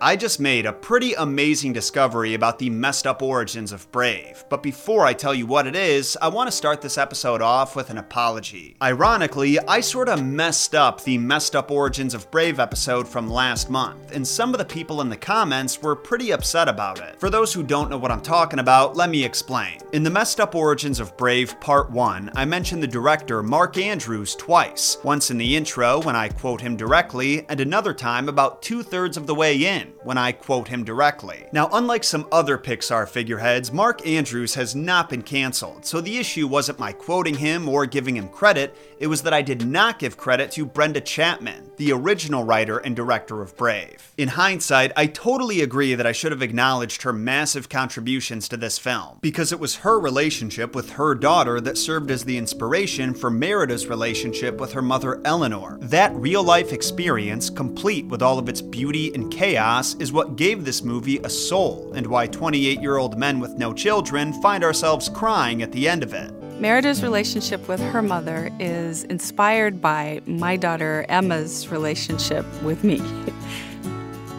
I just made a pretty amazing discovery about the messed up origins of Brave, but before I tell you what it is, I want to start this episode off with an apology. Ironically, I sorta messed up the messed up origins of Brave episode from last month, and some of the people in the comments were pretty upset about it. For those who don't know what I'm talking about, let me explain. In the messed up origins of Brave Part 1, I mentioned the director Mark Andrews twice, once in the intro when I quote him directly, and another time about two thirds of the way in when I quote him directly. Now, unlike some other Pixar figureheads, Mark Andrews has not been cancelled, so the issue wasn't my quoting him or giving him credit, it was that I did not give credit to Brenda Chapman, the original writer and director of Brave. In hindsight, I totally agree that I should have acknowledged her massive contributions to this film, because it was her relationship with her daughter that served as the inspiration for Merida's relationship with her mother Eleanor. That real life experience, complete with all of its beauty and chaos, is what gave this movie a soul, and why 28 year old men with no children find ourselves crying at the end of it. Merida's relationship with her mother is inspired by my daughter Emma's relationship with me.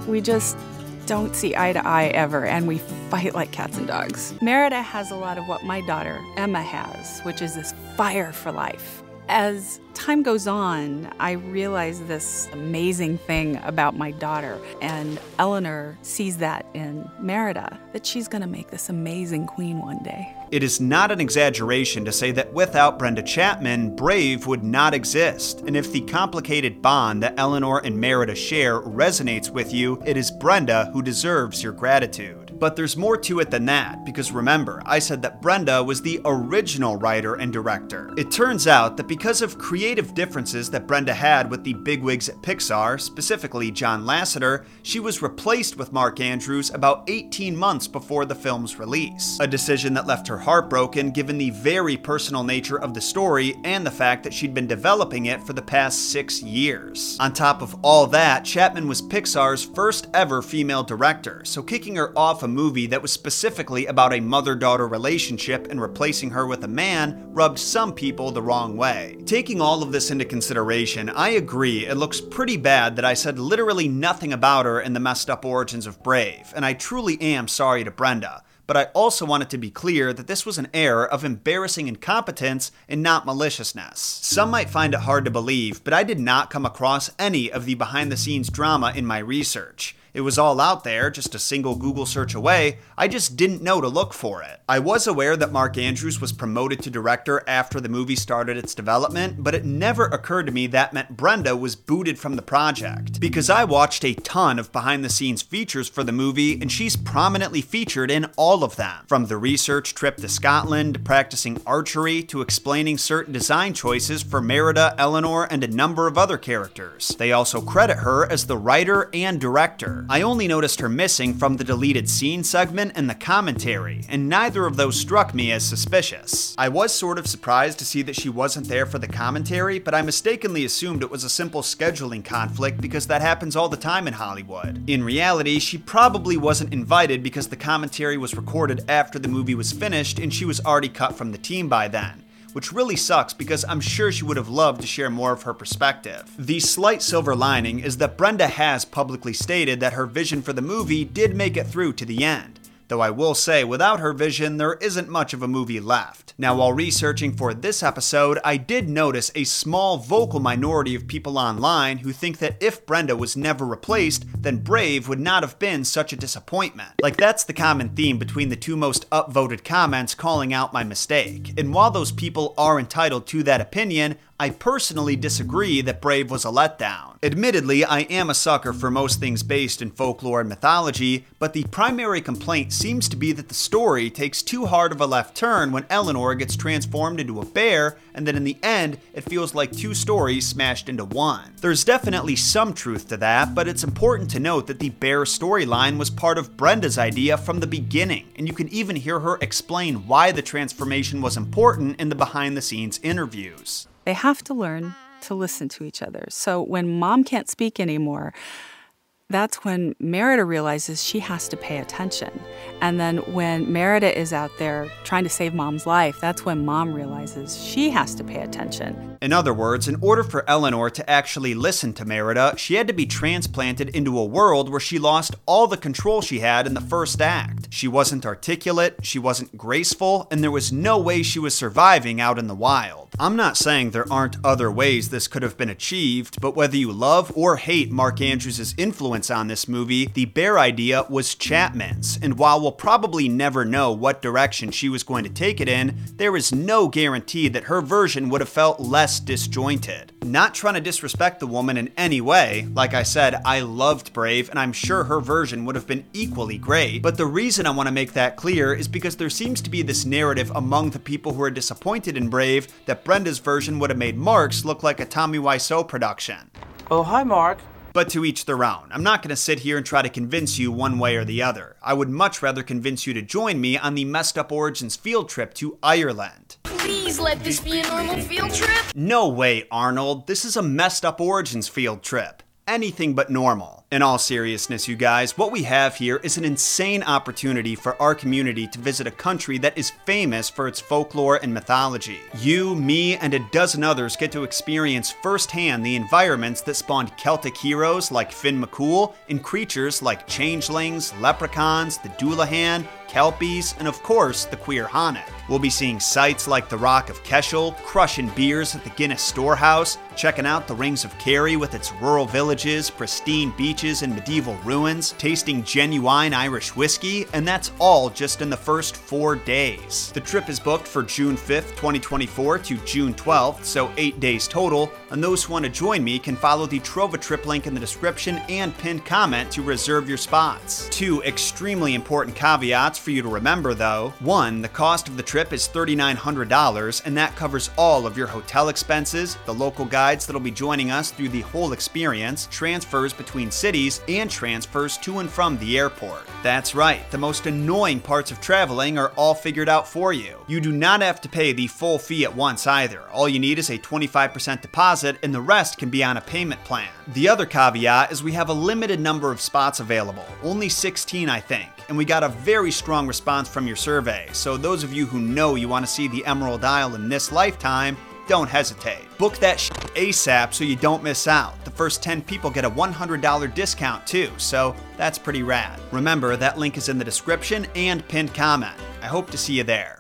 we just don't see eye to eye ever, and we fight like cats and dogs. Merida has a lot of what my daughter Emma has, which is this fire for life. As time goes on, I realize this amazing thing about my daughter, and Eleanor sees that in Merida, that she's gonna make this amazing queen one day. It is not an exaggeration to say that without Brenda Chapman, Brave would not exist. And if the complicated bond that Eleanor and Merida share resonates with you, it is Brenda who deserves your gratitude. But there's more to it than that, because remember, I said that Brenda was the original writer and director. It turns out that because of creative differences that Brenda had with the bigwigs at Pixar, specifically John Lasseter, she was replaced with Mark Andrews about 18 months before the film's release. A decision that left her heartbroken given the very personal nature of the story and the fact that she'd been developing it for the past six years. On top of all that, Chapman was Pixar's first ever female director, so kicking her off movie that was specifically about a mother daughter relationship and replacing her with a man rubbed some people the wrong way. Taking all of this into consideration, I agree it looks pretty bad that I said literally nothing about her in the messed up origins of Brave, and I truly am sorry to Brenda but I also wanted to be clear that this was an error of embarrassing incompetence and not maliciousness. Some might find it hard to believe, but I did not come across any of the behind the scenes drama in my research. It was all out there, just a single Google search away. I just didn't know to look for it. I was aware that Mark Andrews was promoted to director after the movie started its development, but it never occurred to me that meant Brenda was booted from the project. Because I watched a ton of behind the scenes features for the movie, and she's prominently featured in all of them. From the research trip to Scotland, practicing archery, to explaining certain design choices for Merida, Eleanor, and a number of other characters. They also credit her as the writer and director. I only noticed her missing from the deleted scene segment and the commentary, and neither of those struck me as suspicious. I was sort of surprised to see that she wasn't there for the commentary, but I mistakenly assumed it was a simple scheduling conflict because that happens all the time in Hollywood. In reality, she probably wasn't invited because the commentary was recorded after the movie was finished and she was already cut from the team by then which really sucks because I'm sure she would have loved to share more of her perspective. The slight silver lining is that Brenda has publicly stated that her vision for the movie did make it through to the end. Though I will say, without her vision, there isn't much of a movie left. Now, while researching for this episode, I did notice a small vocal minority of people online who think that if Brenda was never replaced, then Brave would not have been such a disappointment. Like, that's the common theme between the two most upvoted comments calling out my mistake. And while those people are entitled to that opinion, I personally disagree that Brave was a letdown. Admittedly, I am a sucker for most things based in folklore and mythology, but the primary complaint seems to be that the story takes too hard of a left turn when Eleanor gets transformed into a bear, and then in the end, it feels like two stories smashed into one. There's definitely some truth to that, but it's important to note that the bear storyline was part of Brenda's idea from the beginning, and you can even hear her explain why the transformation was important in the behind the scenes interviews. They have to learn to listen to each other. So when mom can't speak anymore, that's when Merida realizes she has to pay attention. And then when Merida is out there trying to save mom's life, that's when mom realizes she has to pay attention. In other words, in order for Eleanor to actually listen to Merida, she had to be transplanted into a world where she lost all the control she had in the first act. She wasn't articulate, she wasn't graceful, and there was no way she was surviving out in the wild. I'm not saying there aren't other ways this could have been achieved, but whether you love or hate Mark Andrews' influence on this movie, the bear idea was Chapman's, and while we'll probably never know what direction she was going to take it in, there is no guarantee that her version would have felt less disjointed. Not trying to disrespect the woman in any way, like I said, I loved Brave, and I'm sure her version would have been equally great, but the reason I want to make that clear is because there seems to be this narrative among the people who are disappointed in Brave that Brenda's version would have made Mark's look like a Tommy Wiseau production. Oh, hi, Mark. But to each their own. I'm not going to sit here and try to convince you one way or the other. I would much rather convince you to join me on the Messed Up Origins field trip to Ireland. Please let this be a normal field trip. No way, Arnold. This is a Messed Up Origins field trip anything but normal. In all seriousness, you guys, what we have here is an insane opportunity for our community to visit a country that is famous for its folklore and mythology. You, me, and a dozen others get to experience firsthand the environments that spawned Celtic heroes like Finn McCool and creatures like changelings, leprechauns, the Dullahan, Kelpies, and of course, the Cuirehannig. We'll be seeing sights like the Rock of Cashel, crushing beers at the Guinness Storehouse, checking out the Rings of Kerry with its rural villages, pristine beaches, and medieval ruins, tasting genuine Irish whiskey, and that's all just in the first four days. The trip is booked for June 5th, 2024 to June 12th, so eight days total, and those who want to join me can follow the TrovaTrip link in the description and pinned comment to reserve your spots. Two extremely important caveats for you to remember though. One, the cost of the trip is $3,900, and that covers all of your hotel expenses, the local guides that'll be joining us through the whole experience, transfers between cities, and transfers to and from the airport. That's right, the most annoying parts of traveling are all figured out for you. You do not have to pay the full fee at once either. All you need is a 25% deposit, and the rest can be on a payment plan. The other caveat is we have a limited number of spots available, only 16, I think and we got a very strong response from your survey. So, those of you who know you want to see the Emerald Isle in this lifetime, don't hesitate. Book that sh- ASAP so you don't miss out. The first 10 people get a $100 discount too, so that's pretty rad. Remember, that link is in the description and pinned comment. I hope to see you there.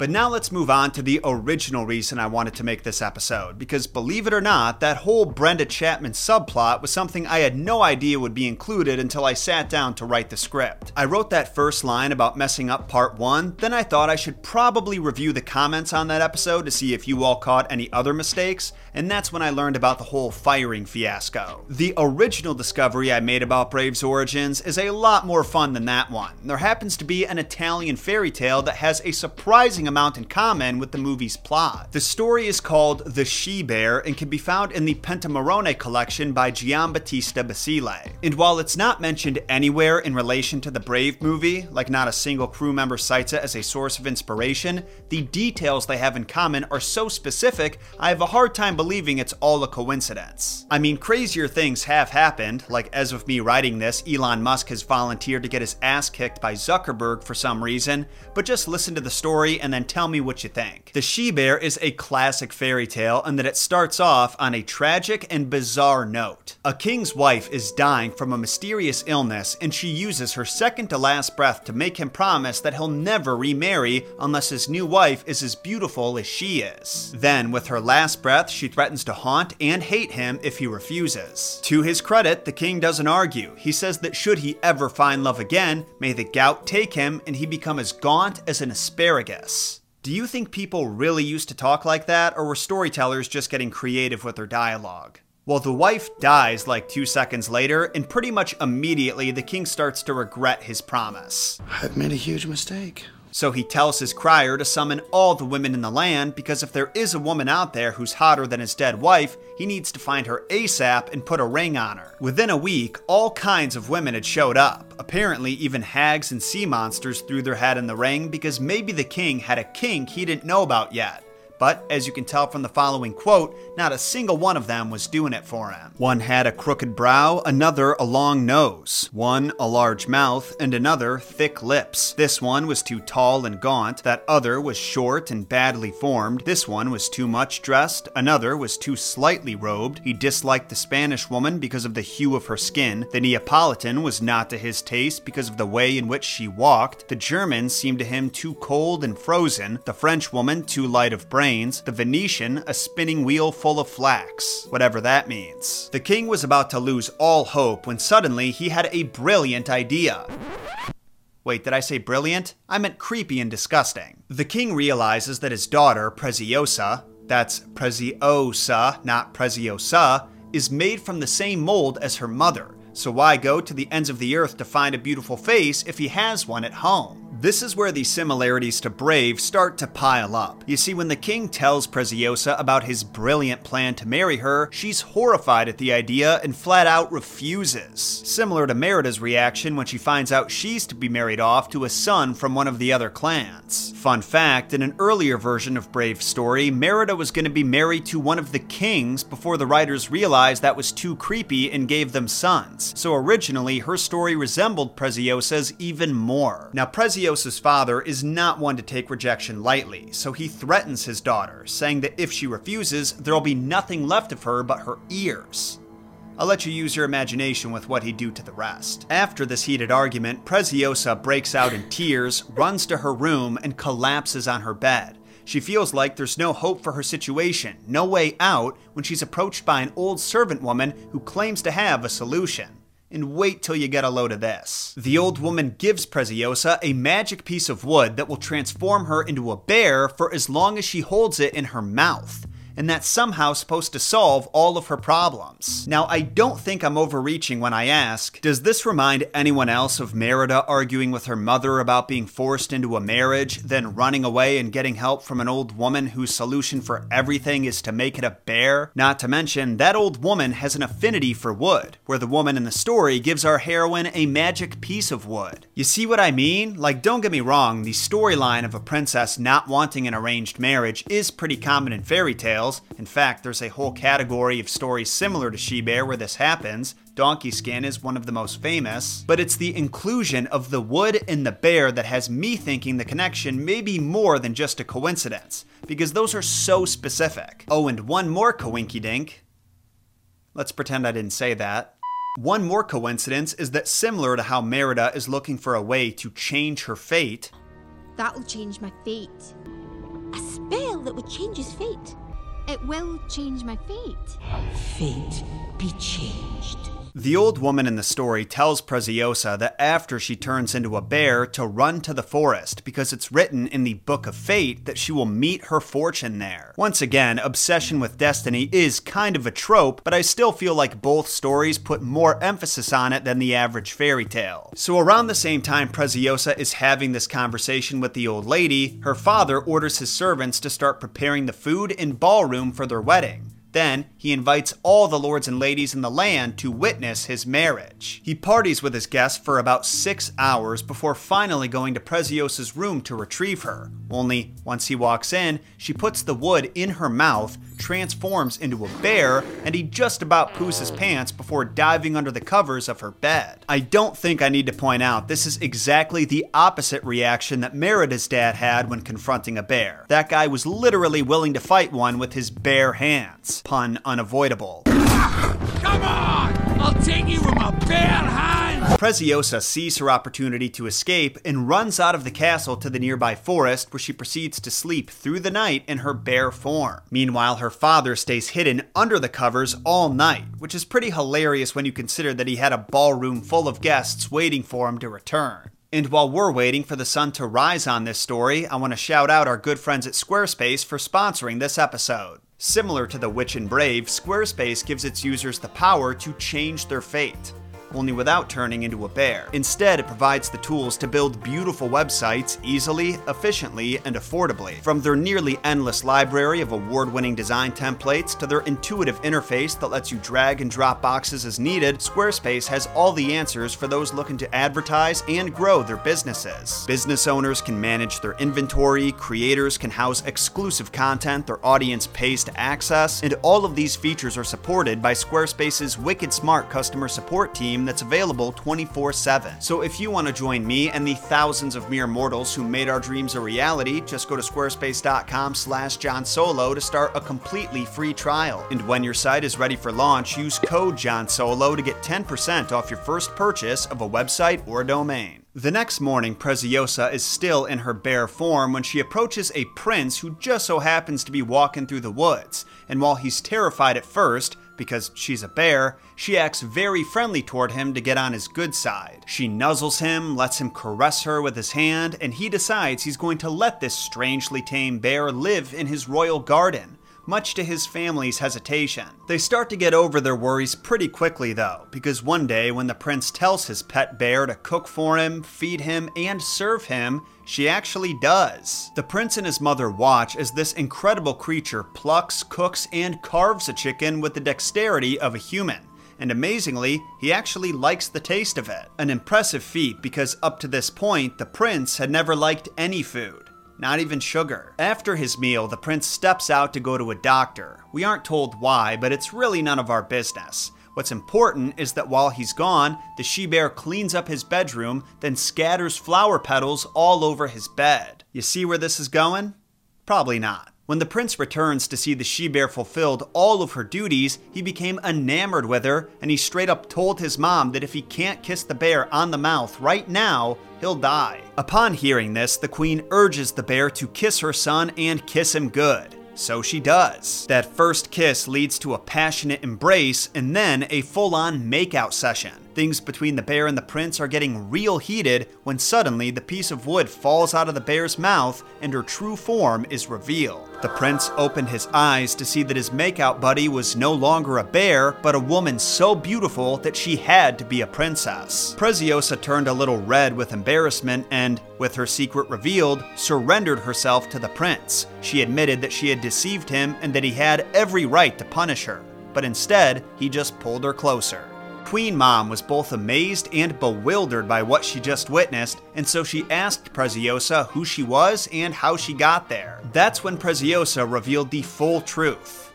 But now let's move on to the original reason I wanted to make this episode, because believe it or not, that whole Brenda Chapman subplot was something I had no idea would be included until I sat down to write the script. I wrote that first line about messing up part one, then I thought I should probably review the comments on that episode to see if you all caught any other mistakes, and that's when I learned about the whole firing fiasco. The original discovery I made about Brave's origins is a lot more fun than that one. There happens to be an Italian fairy tale that has a surprising amount in common with the movie's plot. The story is called The She Bear and can be found in the Pentamerone collection by Giambattista Basile. And while it's not mentioned anywhere in relation to the Brave movie, like not a single crew member cites it as a source of inspiration, the details they have in common are so specific, I have a hard time believing it's all a coincidence. I mean, crazier things have happened, like as of me writing this, Elon Musk has volunteered to get his ass kicked by Zuckerberg for some reason, but just listen to the story and then tell me what you think. The She Bear is a classic fairy tale in that it starts off on a tragic and bizarre note. A king's wife is dying from a mysterious illness, and she uses her second to last breath to make him promise that he'll never remarry unless his new wife is as beautiful as she is. Then, with her last breath, she threatens to haunt and hate him if he refuses. To his credit, the king doesn't argue. He says that should he ever find love again, may the gout take him and he become as gaunt as an asparagus. Do you think people really used to talk like that, or were storytellers just getting creative with their dialogue? Well, the wife dies like two seconds later, and pretty much immediately the king starts to regret his promise. I've made a huge mistake. So he tells his crier to summon all the women in the land because if there is a woman out there who's hotter than his dead wife, he needs to find her ASAP and put a ring on her. Within a week, all kinds of women had showed up. Apparently, even hags and sea monsters threw their hat in the ring because maybe the king had a kink he didn't know about yet. But as you can tell from the following quote, not a single one of them was doing it for him. One had a crooked brow, another a long nose, one a large mouth, and another thick lips. This one was too tall and gaunt, that other was short and badly formed, this one was too much dressed, another was too slightly robed. He disliked the Spanish woman because of the hue of her skin, the Neapolitan was not to his taste because of the way in which she walked, the German seemed to him too cold and frozen, the French woman too light of brains, the Venetian a spinning wheel full of flax, whatever that means. The king was about to lose all hope when suddenly he had a brilliant idea. Wait, did I say brilliant? I meant creepy and disgusting. The king realizes that his daughter, Preziosa, that's Preziosa, not Preziosa, is made from the same mold as her mother. So why go to the ends of the earth to find a beautiful face if he has one at home? This is where the similarities to Brave start to pile up. You see, when the king tells Preziosa about his brilliant plan to marry her, she's horrified at the idea and flat out refuses. Similar to Merida's reaction when she finds out she's to be married off to a son from one of the other clans. Fun fact in an earlier version of Brave's story, Merida was going to be married to one of the kings before the writers realized that was too creepy and gave them sons. So originally, her story resembled Preziosa's even more. Now, Preziosa Preziosa's father is not one to take rejection lightly, so he threatens his daughter, saying that if she refuses, there'll be nothing left of her but her ears. I'll let you use your imagination with what he'd do to the rest. After this heated argument, Preziosa breaks out in tears, runs to her room, and collapses on her bed. She feels like there's no hope for her situation, no way out, when she's approached by an old servant woman who claims to have a solution and wait till you get a load of this. The old woman gives Preziosa a magic piece of wood that will transform her into a bear for as long as she holds it in her mouth and that's somehow supposed to solve all of her problems. Now, I don't think I'm overreaching when I ask, does this remind anyone else of Merida arguing with her mother about being forced into a marriage, then running away and getting help from an old woman whose solution for everything is to make it a bear? Not to mention, that old woman has an affinity for wood, where the woman in the story gives our heroine a magic piece of wood. You see what I mean? Like, don't get me wrong, the storyline of a princess not wanting an arranged marriage is pretty common in fairy tales in fact, there's a whole category of stories similar to She Bear where this happens. Donkey Skin is one of the most famous, but it's the inclusion of the wood and the bear that has me thinking the connection may be more than just a coincidence, because those are so specific. Oh, and one more coinky dink. Let's pretend I didn't say that. One more coincidence is that similar to how Merida is looking for a way to change her fate, That'll change my fate. A spell that would change his fate. It will change my fate. Fate be changed. The old woman in the story tells Preziosa that after she turns into a bear to run to the forest because it's written in the Book of Fate that she will meet her fortune there. Once again, obsession with destiny is kind of a trope, but I still feel like both stories put more emphasis on it than the average fairy tale. So around the same time Preziosa is having this conversation with the old lady, her father orders his servants to start preparing the food and ballroom for their wedding. Then he invites all the lords and ladies in the land to witness his marriage. He parties with his guests for about six hours before finally going to Preziosa's room to retrieve her. Only, once he walks in, she puts the wood in her mouth, transforms into a bear, and he just about poos his pants before diving under the covers of her bed. I don't think I need to point out this is exactly the opposite reaction that Merida's dad had when confronting a bear. That guy was literally willing to fight one with his bare hands. Pun unavoidable. Come on! I'll take you with my bare hands! Preziosa sees her opportunity to escape and runs out of the castle to the nearby forest where she proceeds to sleep through the night in her bear form. Meanwhile, her father stays hidden under the covers all night, which is pretty hilarious when you consider that he had a ballroom full of guests waiting for him to return. And while we're waiting for the sun to rise on this story, I want to shout out our good friends at Squarespace for sponsoring this episode. Similar to The Witch and Brave, Squarespace gives its users the power to change their fate. Only without turning into a bear. Instead, it provides the tools to build beautiful websites easily, efficiently, and affordably. From their nearly endless library of award winning design templates to their intuitive interface that lets you drag and drop boxes as needed, Squarespace has all the answers for those looking to advertise and grow their businesses. Business owners can manage their inventory, creators can house exclusive content their audience pays to access, and all of these features are supported by Squarespace's wicked smart customer support team that's available 24 7. So if you want to join me and the thousands of mere mortals who made our dreams a reality, just go to squarespace.com slash Jon Solo to start a completely free trial. And when your site is ready for launch, use code Jon Solo to get 10% off your first purchase of a website or domain. The next morning, Preziosa is still in her bear form when she approaches a prince who just so happens to be walking through the woods. And while he's terrified at first, because she's a bear, she acts very friendly toward him to get on his good side. She nuzzles him, lets him caress her with his hand, and he decides he's going to let this strangely tame bear live in his royal garden much to his family's hesitation. They start to get over their worries pretty quickly, though, because one day when the prince tells his pet bear to cook for him, feed him, and serve him, she actually does. The prince and his mother watch as this incredible creature plucks, cooks, and carves a chicken with the dexterity of a human and amazingly, he actually likes the taste of it. An impressive feat because up to this point, the prince had never liked any food not even sugar. After his meal, the prince steps out to go to a doctor. We aren't told why, but it's really none of our business. What's important is that while he's gone, the she bear cleans up his bedroom, then scatters flower petals all over his bed. You see where this is going? Probably not. When the prince returns to see the she bear fulfilled all of her duties, he became enamored with her, and he straight up told his mom that if he can't kiss the bear on the mouth right now, he'll die. Upon hearing this, the queen urges the bear to kiss her son and kiss him good. So she does. That first kiss leads to a passionate embrace and then a full on makeout session. Things between the bear and the prince are getting real heated when suddenly the piece of wood falls out of the bear's mouth and her true form is revealed. The prince opened his eyes to see that his makeout buddy was no longer a bear, but a woman so beautiful that she had to be a princess. Preziosa turned a little red with embarrassment and, with her secret revealed, surrendered herself to the prince. She admitted that she had deceived him and that he had every right to punish her. But instead, he just pulled her closer. Queen Mom was both amazed and bewildered by what she just witnessed, and so she asked Preziosa who she was and how she got there. That's when Preziosa revealed the full truth.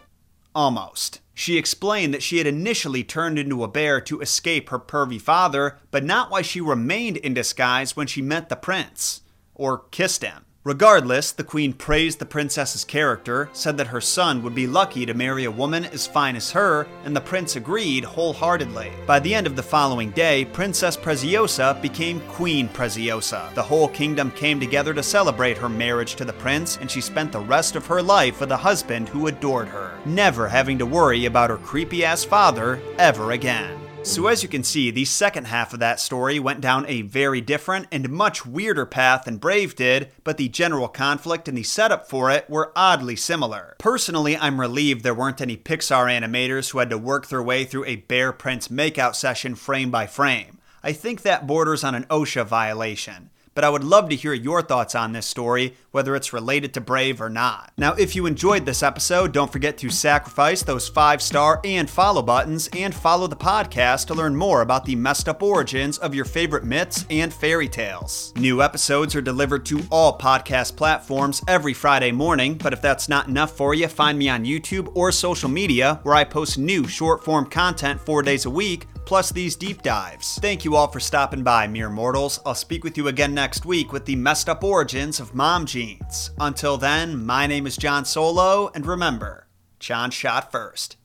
Almost. She explained that she had initially turned into a bear to escape her pervy father, but not why she remained in disguise when she met the prince. Or kissed him. Regardless, the queen praised the princess's character, said that her son would be lucky to marry a woman as fine as her, and the prince agreed wholeheartedly. By the end of the following day, Princess Preziosa became Queen Preziosa. The whole kingdom came together to celebrate her marriage to the prince, and she spent the rest of her life with a husband who adored her, never having to worry about her creepy ass father ever again. So, as you can see, the second half of that story went down a very different and much weirder path than Brave did, but the general conflict and the setup for it were oddly similar. Personally, I'm relieved there weren't any Pixar animators who had to work their way through a Bear Prince makeout session frame by frame. I think that borders on an OSHA violation but I would love to hear your thoughts on this story, whether it's related to Brave or not. Now, if you enjoyed this episode, don't forget to sacrifice those five star and follow buttons and follow the podcast to learn more about the messed up origins of your favorite myths and fairy tales. New episodes are delivered to all podcast platforms every Friday morning, but if that's not enough for you, find me on YouTube or social media where I post new short form content four days a week plus these deep dives. Thank you all for stopping by, mere mortals. I'll speak with you again next week with the messed up origins of mom jeans. Until then, my name is Jon Solo, and remember, Jon shot first.